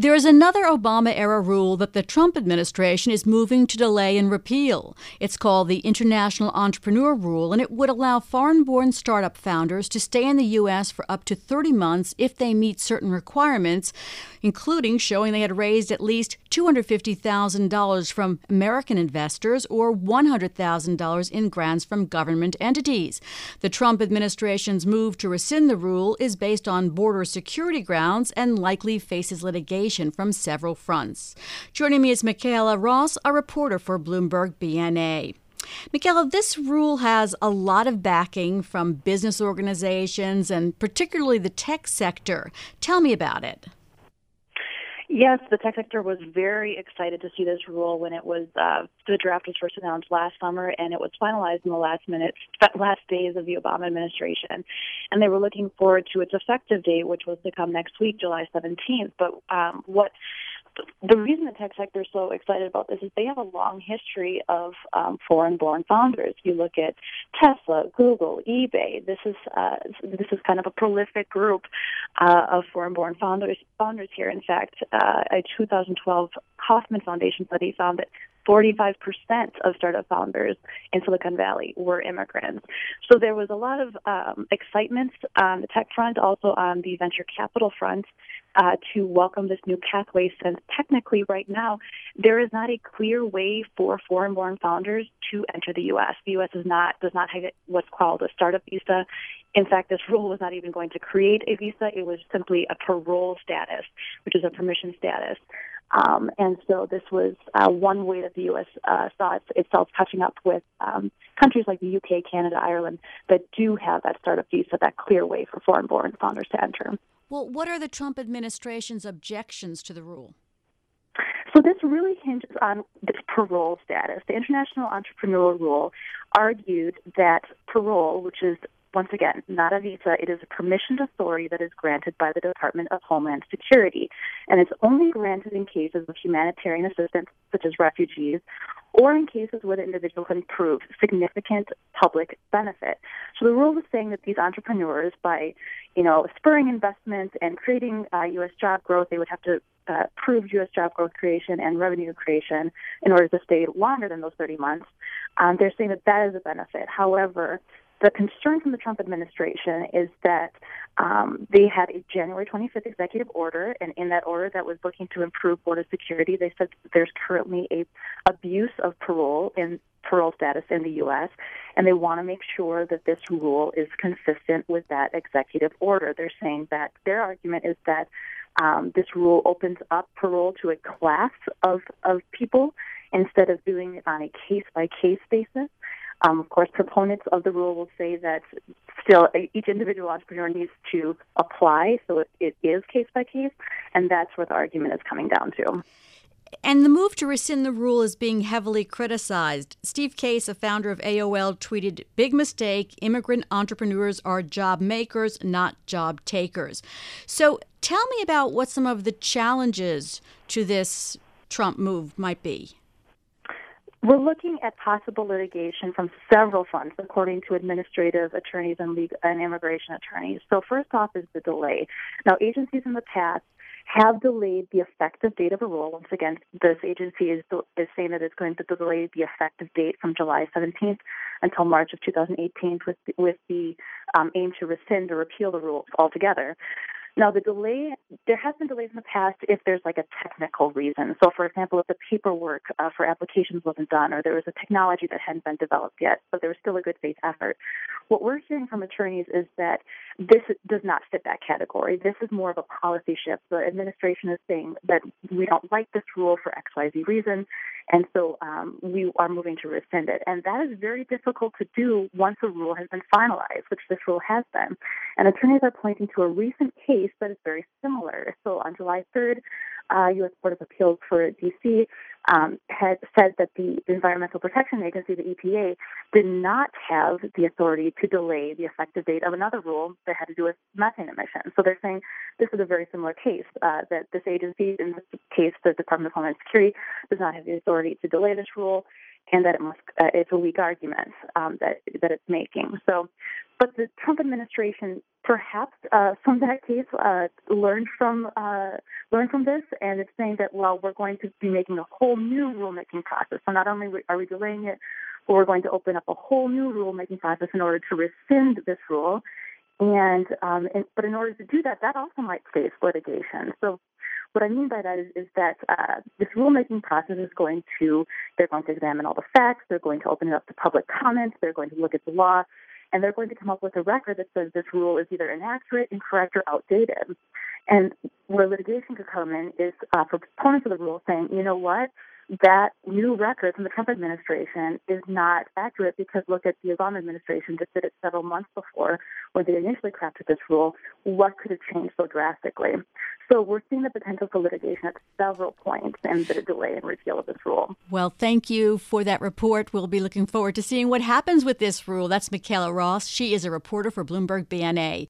There is another Obama era rule that the Trump administration is moving to delay and repeal. It's called the International Entrepreneur Rule, and it would allow foreign born startup founders to stay in the U.S. for up to 30 months if they meet certain requirements, including showing they had raised at least $250,000 from American investors or $100,000 in grants from government entities. The Trump administration's move to rescind the rule is based on border security grounds and likely faces litigation from several fronts. Joining me is Michaela Ross, a reporter for Bloomberg BNA. Michaela, this rule has a lot of backing from business organizations and particularly the tech sector. Tell me about it. Yes, the tech sector was very excited to see this rule when it was uh, the draft was first announced last summer, and it was finalized in the last minutes, last days of the Obama administration, and they were looking forward to its effective date, which was to come next week, July 17th. But um, what the reason the tech sector is so excited about this is they have a long history of um, foreign-born founders. You look at Tesla, Google, eBay. This is uh, this is kind of a prolific group uh, of foreign-born founders. Founders here. In fact, uh, a 2012 Kauffman Foundation study found that 45% of startup founders in Silicon Valley were immigrants. So there was a lot of um, excitement on the tech front, also on the venture capital front uh, to welcome this new pathway since technically right now there is not a clear way for foreign-born founders to enter the U.S. The U.S. is not does not have what's called a startup visa. In fact, this rule was not even going to create a visa. It was simply a parole status, which is a permission status. Um, and so this was uh, one way that the U.S. Uh, saw itself catching up with um, countries like the U.K., Canada, Ireland that do have that startup visa, that clear way for foreign-born founders to enter. Well, what are the Trump administration's objections to the rule? So this really hinges on the parole status. The International Entrepreneurial Rule argued that parole, which is once again, not a visa. It is a permissioned authority that is granted by the Department of Homeland Security. And it's only granted in cases of humanitarian assistance, such as refugees, or in cases where the individual can prove significant public benefit. So the rule is saying that these entrepreneurs, by you know spurring investments and creating uh, U.S. job growth, they would have to uh, prove U.S. job growth creation and revenue creation in order to stay longer than those 30 months. Um, they're saying that that is a benefit. However, the concern from the Trump administration is that um, they had a January 25th executive order, and in that order that was looking to improve border security, they said there's currently a abuse of parole and parole status in the U.S., and they want to make sure that this rule is consistent with that executive order. They're saying that their argument is that um, this rule opens up parole to a class of, of people instead of doing it on a case by case basis. Um, of course, proponents of the rule will say that still each individual entrepreneur needs to apply, so it, it is case by case, and that's where the argument is coming down to. And the move to rescind the rule is being heavily criticized. Steve Case, a founder of AOL, tweeted Big mistake. Immigrant entrepreneurs are job makers, not job takers. So tell me about what some of the challenges to this Trump move might be. We're looking at possible litigation from several fronts, according to administrative attorneys and, legal, and immigration attorneys. So, first off is the delay. Now, agencies in the past have delayed the effective date of a rule. Once again, this agency is, is saying that it's going to delay the effective date from July 17th until March of 2018 with, with the um, aim to rescind or repeal the rule altogether. Now, the delay, there has been delays in the past if there's like a technical reason. So, for example, if the paperwork uh, for applications wasn't done or there was a technology that hadn't been developed yet, but there was still a good faith effort. What we're hearing from attorneys is that this does not fit that category. This is more of a policy shift. The administration is saying that we don't like this rule for XYZ reason, and so um, we are moving to rescind it. And that is very difficult to do once a rule has been finalized, which this rule has been. And attorneys are pointing to a recent case that is very similar. So on July 3rd, uh, U.S. Court of Appeals for D.C. Um, had said that the Environmental Protection Agency, the EPA, did not have the authority to delay the effective date of another rule that had to do with methane emissions. So they're saying this is a very similar case, uh, that this agency, in this case, the Department of Homeland Security, does not have the authority to delay this rule. and that it must uh, it's a weak argument um, that that it's making. So, but the Trump administration perhaps uh, from that case uh, learned from uh, learned from this, and it's saying that well we're going to be making a whole new rulemaking process. So not only are we delaying it, but we're going to open up a whole new rulemaking process in order to rescind this rule. And, um, and but in order to do that, that also might face litigation. So what I mean by that is, is that uh, this rulemaking process is going to, they're going to examine all the facts, they're going to open it up to public comments, they're going to look at the law, and they're going to come up with a record that says this rule is either inaccurate, incorrect, or outdated. And where litigation could come in is uh, for proponents of the rule saying, you know what, that new record from the Trump administration is not accurate because look at the Obama administration just did it several months before when they initially crafted this rule. What could have changed so drastically? So we're seeing the potential for litigation at several points and the delay in repeal of this rule. Well, thank you for that report. We'll be looking forward to seeing what happens with this rule. That's Michaela Ross. She is a reporter for Bloomberg BNA.